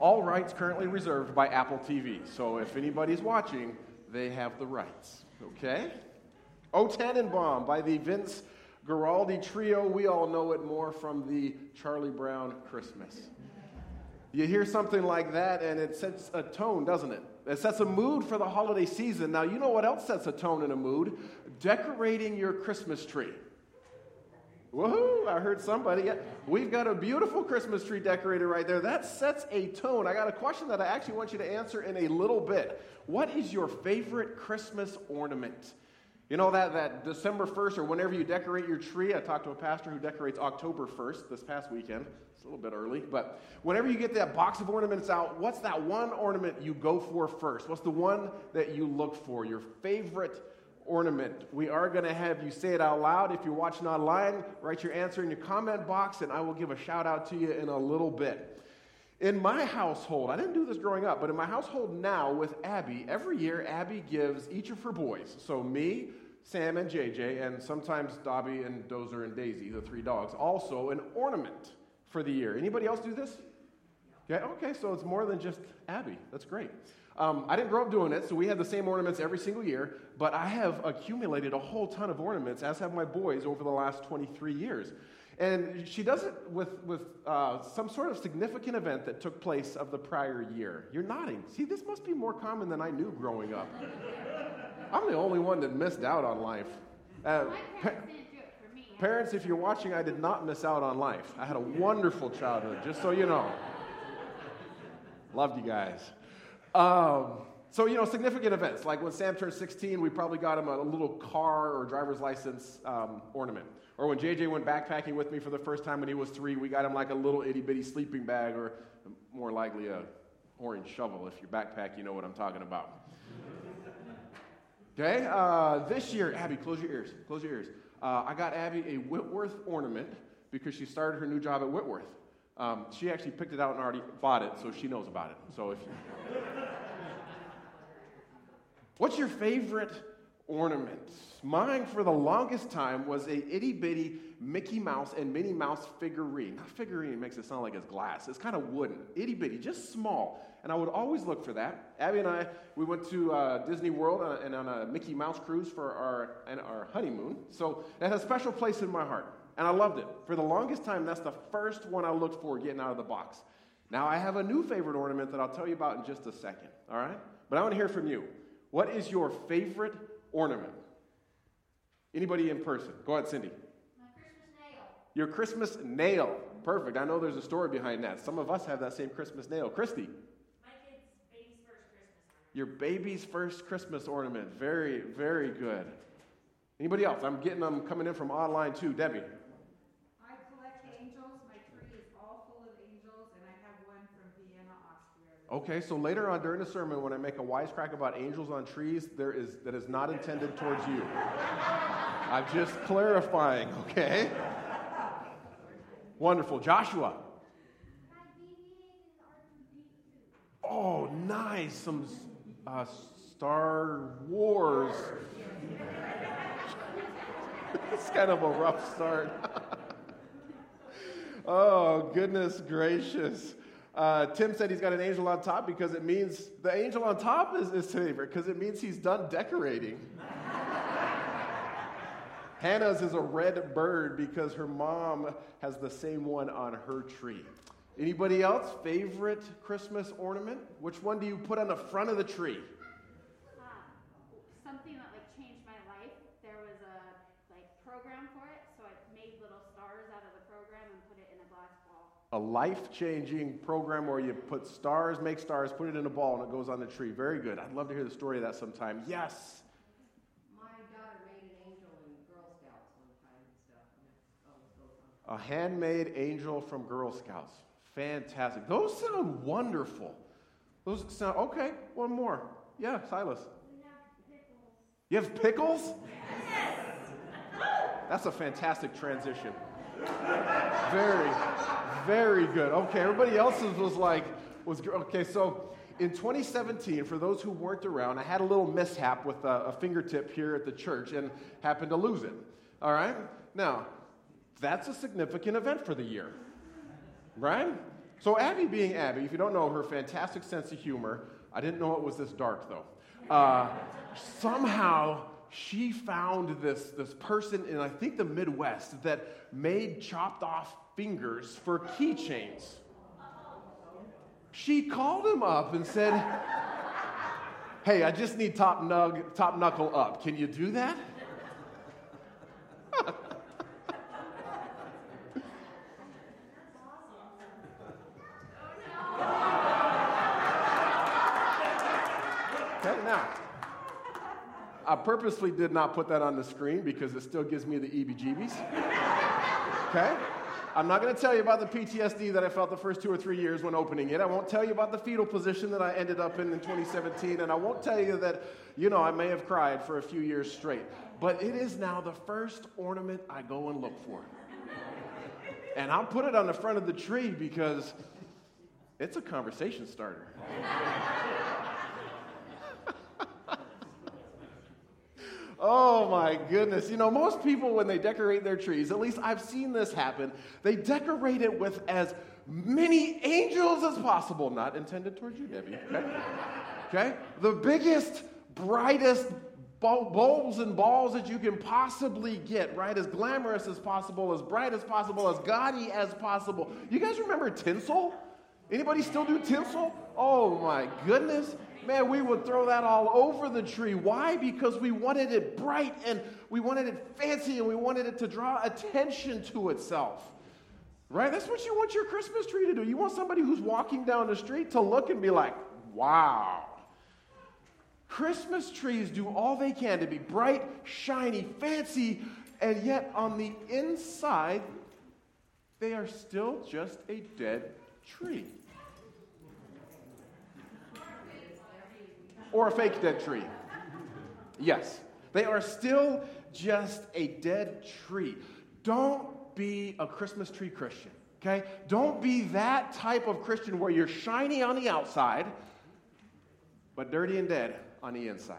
All rights currently reserved by Apple TV. So if anybody's watching, they have the rights. Okay? O Tannenbaum by the Vince Guaraldi Trio. We all know it more from the Charlie Brown Christmas. You hear something like that, and it sets a tone, doesn't it? It sets a mood for the holiday season. Now, you know what else sets a tone and a mood? Decorating your Christmas tree. Woohoo! I heard somebody. Yeah, we've got a beautiful Christmas tree decorated right there. That sets a tone. I got a question that I actually want you to answer in a little bit. What is your favorite Christmas ornament? You know that, that December 1st or whenever you decorate your tree, I talked to a pastor who decorates October 1st this past weekend. It's a little bit early, but whenever you get that box of ornaments out, what's that one ornament you go for first? What's the one that you look for? Your favorite ornament. We are going to have you say it out loud. If you're watching online, write your answer in your comment box, and I will give a shout out to you in a little bit. In my household, I didn't do this growing up, but in my household now with Abby, every year Abby gives each of her boys, so me, Sam, and JJ, and sometimes Dobby and Dozer and Daisy, the three dogs, also an ornament for the year. Anybody else do this? Yeah, okay, so it's more than just Abby. That's great. Um, I didn't grow up doing it, so we had the same ornaments every single year, but I have accumulated a whole ton of ornaments, as have my boys, over the last 23 years. And she does it with, with uh, some sort of significant event that took place of the prior year. You're nodding. See, this must be more common than I knew growing up. I'm the only one that missed out on life. Uh, pa- parents, if you're watching, I did not miss out on life. I had a wonderful childhood, just so you know. Loved you guys. Um, so, you know, significant events, like when Sam turned 16, we probably got him a, little car or driver's license um, ornament. Or when JJ went backpacking with me for the first time when he was three, we got him like a little itty bitty sleeping bag, or more likely a orange shovel. If you're backpack, you know what I'm talking about. Okay, uh, this year, Abby, close your ears. Close your ears. Uh, I got Abby a Whitworth ornament because she started her new job at Whitworth. Um, she actually picked it out and already bought it, so she knows about it. So if you... What's your favorite ornament? Mine, for the longest time, was a itty bitty Mickey Mouse and Minnie Mouse figurine. Not figurine makes it sound like it's glass. It's kind of wooden, itty bitty, just small. And I would always look for that. Abby and I, we went to uh, Disney World on a, and on a Mickey Mouse cruise for our, our honeymoon. So it has a special place in my heart. And I loved it. For the longest time, that's the first one I looked for getting out of the box. Now I have a new favorite ornament that I'll tell you about in just a second, all right? But I want to hear from you. What is your favorite ornament? Anybody in person? Go ahead, Cindy. My Christmas nail. Your Christmas nail. Perfect. I know there's a story behind that. Some of us have that same Christmas nail. Christy. My kid's baby's first Christmas. Your baby's first Christmas ornament. Very, very good. Anybody else? I'm getting them coming in from online too. Debbie. Okay, so later on during the sermon, when I make a wisecrack about angels on trees, there is that is not intended towards you. I'm just clarifying, okay? Wonderful. Joshua. Oh, nice. Some uh, Star Wars. it's kind of a rough start. oh, goodness gracious. Uh, Tim said he's got an angel on top because it means the angel on top is his favorite because it means he's done decorating. Hannah's is a red bird because her mom has the same one on her tree. Anybody else favorite Christmas ornament? Which one do you put on the front of the tree? A life changing program where you put stars, make stars, put it in a ball, and it goes on the tree. Very good. I'd love to hear the story of that sometime. Yes. My daughter made an angel in Girl Scouts one time and stuff. a handmade angel from Girl Scouts. Fantastic. Those sound wonderful. Those sound okay. One more. Yeah, Silas. You have pickles? Yes. That's a fantastic transition. Very, very good. Okay, everybody else's was like, was okay. So in 2017, for those who weren't around, I had a little mishap with a, a fingertip here at the church and happened to lose it. All right? Now, that's a significant event for the year, right? So, Abby being Abby, if you don't know her fantastic sense of humor, I didn't know it was this dark though. Uh, somehow, she found this, this person in, I think, the Midwest that made chopped off fingers for keychains. She called him up and said, Hey, I just need top, nug, top knuckle up. Can you do that? okay, now, I purposely did not put that on the screen because it still gives me the EB jeebies. Okay? I'm not going to tell you about the PTSD that I felt the first two or three years when opening it. I won't tell you about the fetal position that I ended up in in 2017. And I won't tell you that, you know, I may have cried for a few years straight. But it is now the first ornament I go and look for. And I'll put it on the front of the tree because it's a conversation starter. Oh my goodness. You know, most people, when they decorate their trees, at least I've seen this happen, they decorate it with as many angels as possible. Not intended towards you, Debbie. Okay? okay? The biggest, brightest bulbs and balls that you can possibly get, right? As glamorous as possible, as bright as possible, as gaudy as possible. You guys remember tinsel? Anybody still do tinsel? Oh my goodness. Man, we would throw that all over the tree. Why? Because we wanted it bright and we wanted it fancy and we wanted it to draw attention to itself. Right? That's what you want your Christmas tree to do. You want somebody who's walking down the street to look and be like, wow. Christmas trees do all they can to be bright, shiny, fancy, and yet on the inside, they are still just a dead tree. Or a fake dead tree. Yes, they are still just a dead tree. Don't be a Christmas tree Christian, okay? Don't be that type of Christian where you're shiny on the outside, but dirty and dead on the inside.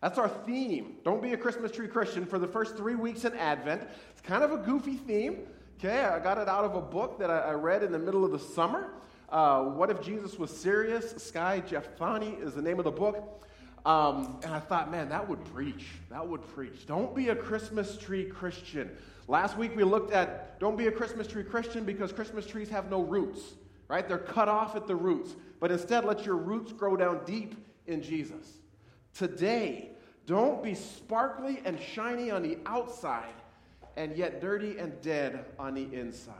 That's our theme. Don't be a Christmas tree Christian for the first three weeks in Advent. It's kind of a goofy theme. Okay, I got it out of a book that I read in the middle of the summer. Uh, what if Jesus was serious? Skye Jethani is the name of the book. Um, and I thought, man, that would preach. That would preach. Don't be a Christmas tree Christian. Last week we looked at don't be a Christmas tree Christian because Christmas trees have no roots, right? They're cut off at the roots. But instead, let your roots grow down deep in Jesus. Today, don't be sparkly and shiny on the outside and yet dirty and dead on the inside.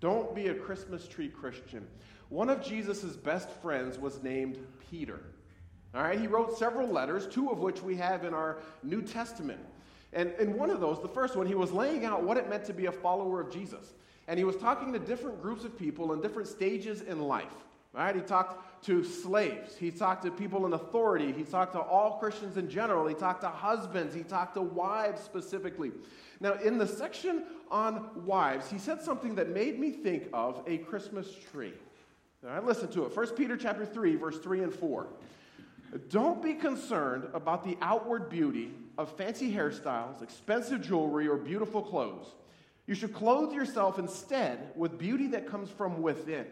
Don't be a Christmas tree Christian. One of Jesus' best friends was named Peter. All right, he wrote several letters, two of which we have in our New Testament. And in one of those, the first one, he was laying out what it meant to be a follower of Jesus. And he was talking to different groups of people in different stages in life. Right? He talked to slaves. He talked to people in authority. He talked to all Christians in general. He talked to husbands. He talked to wives specifically. Now, in the section on wives, he said something that made me think of a Christmas tree. All right, listen to it. 1 Peter chapter 3, verse 3 and 4. Don't be concerned about the outward beauty of fancy hairstyles, expensive jewelry, or beautiful clothes. You should clothe yourself instead with beauty that comes from within,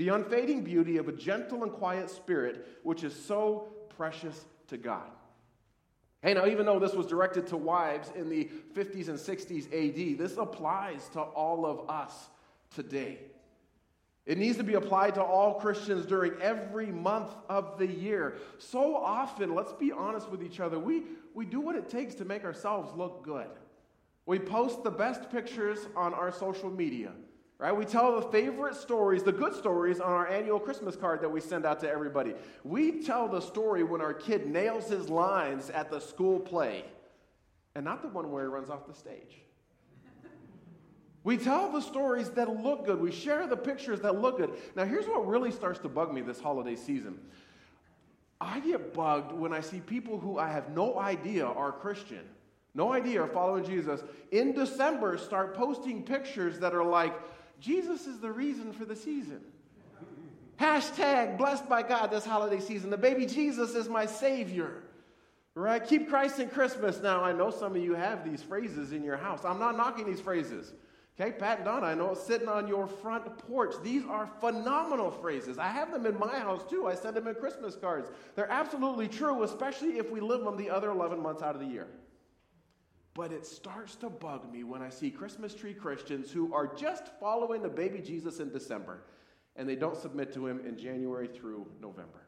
the unfading beauty of a gentle and quiet spirit, which is so precious to God. Hey, now, even though this was directed to wives in the 50s and 60s AD, this applies to all of us today. It needs to be applied to all Christians during every month of the year. So often, let's be honest with each other, we, we do what it takes to make ourselves look good. We post the best pictures on our social media, right? We tell the favorite stories, the good stories, on our annual Christmas card that we send out to everybody. We tell the story when our kid nails his lines at the school play, and not the one where he runs off the stage. We tell the stories that look good. We share the pictures that look good. Now, here's what really starts to bug me this holiday season. I get bugged when I see people who I have no idea are Christian, no idea are following Jesus, in December start posting pictures that are like, Jesus is the reason for the season. Hashtag blessed by God this holiday season. The baby Jesus is my Savior. Right? Keep Christ in Christmas. Now, I know some of you have these phrases in your house. I'm not knocking these phrases. Okay, Pat and Donna, I know it's sitting on your front porch. These are phenomenal phrases. I have them in my house too. I send them in Christmas cards. They're absolutely true, especially if we live them the other 11 months out of the year. But it starts to bug me when I see Christmas tree Christians who are just following the baby Jesus in December and they don't submit to him in January through November.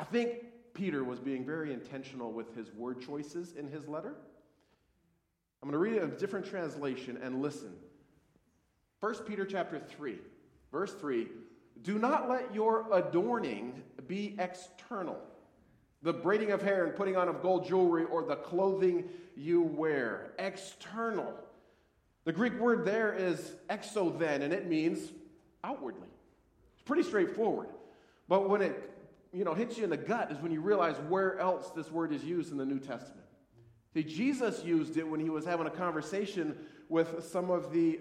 I think Peter was being very intentional with his word choices in his letter. I'm going to read a different translation and listen. 1 Peter chapter 3, verse 3 Do not let your adorning be external, the braiding of hair and putting on of gold jewelry or the clothing you wear. External. The Greek word there is exothen, and it means outwardly. It's pretty straightforward. But when it you know, hits you in the gut is when you realize where else this word is used in the New Testament. See, Jesus used it when he was having a conversation with some of the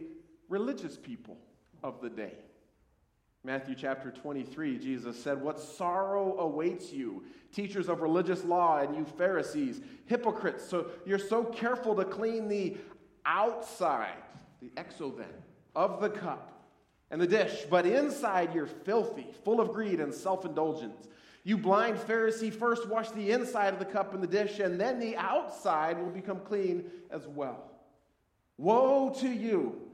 religious people of the day. Matthew chapter 23, Jesus said, What sorrow awaits you, teachers of religious law, and you Pharisees, hypocrites. So you're so careful to clean the outside, the exothen, of the cup and the dish, but inside you're filthy, full of greed and self indulgence. You blind Pharisee, first wash the inside of the cup and the dish, and then the outside will become clean as well. Woe to you!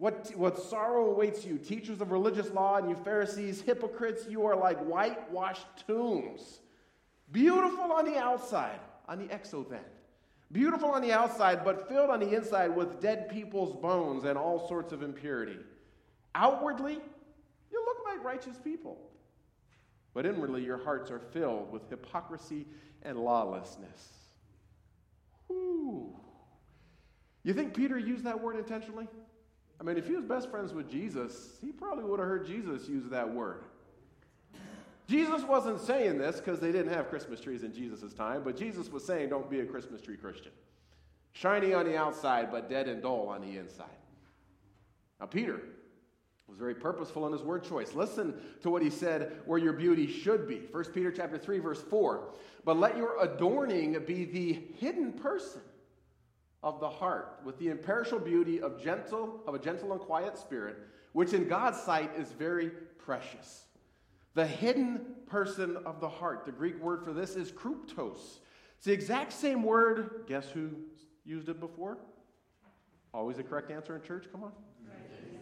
What, what sorrow awaits you, teachers of religious law, and you Pharisees, hypocrites, you are like whitewashed tombs. Beautiful on the outside, on the exothen. Beautiful on the outside, but filled on the inside with dead people's bones and all sorts of impurity. Outwardly, you look like righteous people but inwardly your hearts are filled with hypocrisy and lawlessness. Whew. You think Peter used that word intentionally? I mean, if he was best friends with Jesus, he probably would have heard Jesus use that word. Jesus wasn't saying this because they didn't have Christmas trees in Jesus' time, but Jesus was saying, don't be a Christmas tree Christian. Shiny on the outside, but dead and dull on the inside. Now, Peter, was very purposeful in his word choice. Listen to what he said where your beauty should be. 1 Peter chapter 3 verse 4. But let your adorning be the hidden person of the heart with the imperishable beauty of gentle of a gentle and quiet spirit, which in God's sight is very precious. The hidden person of the heart. The Greek word for this is kruptos. It's the exact same word. Guess who used it before? Always the correct answer in church? Come on.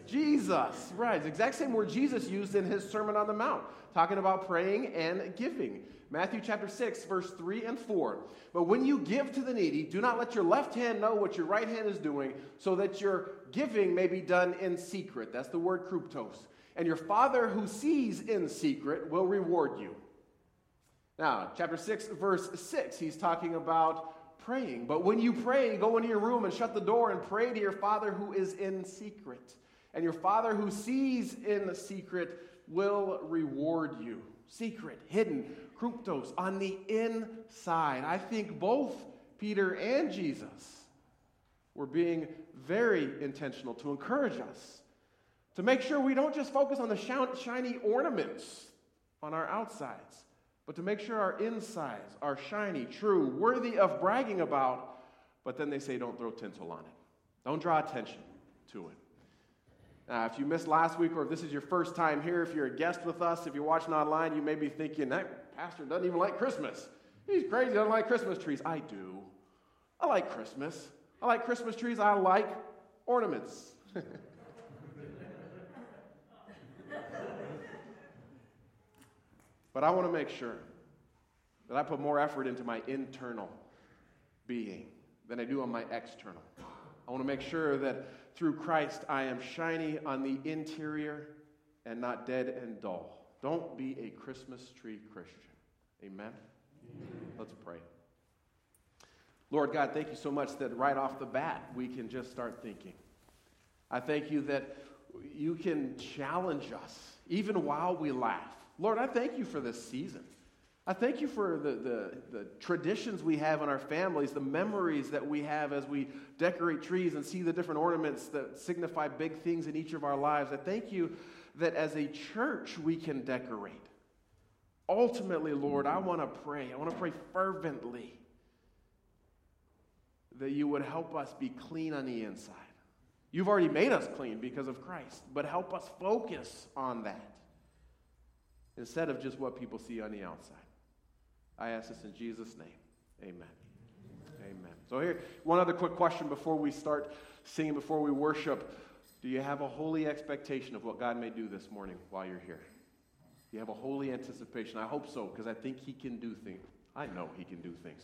Jesus, right. The exact same word Jesus used in his Sermon on the Mount, talking about praying and giving. Matthew chapter 6, verse 3 and 4. But when you give to the needy, do not let your left hand know what your right hand is doing, so that your giving may be done in secret. That's the word kruptos. And your Father who sees in secret will reward you. Now, chapter 6, verse 6, he's talking about praying. But when you pray, go into your room and shut the door and pray to your Father who is in secret and your Father who sees in the secret will reward you. Secret, hidden, kruptos, on the inside. I think both Peter and Jesus were being very intentional to encourage us to make sure we don't just focus on the shiny ornaments on our outsides, but to make sure our insides are shiny, true, worthy of bragging about. But then they say, don't throw tinsel on it, don't draw attention to it. Uh, if you missed last week, or if this is your first time here, if you're a guest with us, if you're watching online, you may be thinking, that pastor doesn't even like Christmas. He's crazy, doesn't like Christmas trees. I do. I like Christmas. I like Christmas trees. I like ornaments. but I want to make sure that I put more effort into my internal being than I do on my external. I want to make sure that through Christ, I am shiny on the interior and not dead and dull. Don't be a Christmas tree Christian. Amen? Amen? Let's pray. Lord God, thank you so much that right off the bat we can just start thinking. I thank you that you can challenge us even while we laugh. Lord, I thank you for this season. I thank you for the, the, the, traditions we have in our families, the memories that we have as we decorate trees and see the different ornaments that signify big things in each of our lives. I thank you that as a church we can decorate. Ultimately, Lord, I want to pray. I want to pray fervently that you would help us be clean on the inside You've already made us clean because of Christ, but help us focus on that instead of just what people see on the outside. I ask this in Jesus' name. Amen. Amen. So, here, one other quick question before we start singing, before we worship. Do you have a holy expectation of what God may do this morning while you're here? Do you have a holy anticipation? I hope so, because I think He can do things. I know He can do things.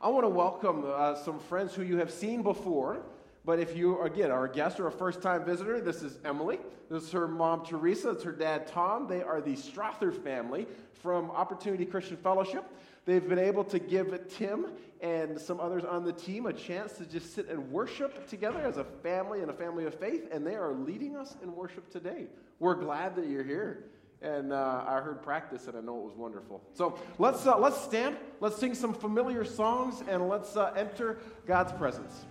I want to welcome uh, some friends who you have seen before. But if you, again, are a guest or a first time visitor, this is Emily. This is her mom, Teresa. It's her dad, Tom. They are the Strother family from Opportunity Christian Fellowship. They've been able to give Tim and some others on the team a chance to just sit and worship together as a family and a family of faith, and they are leading us in worship today. We're glad that you're here. And uh, I heard practice, and I know it was wonderful. So let's, uh, let's stand, let's sing some familiar songs, and let's uh, enter God's presence.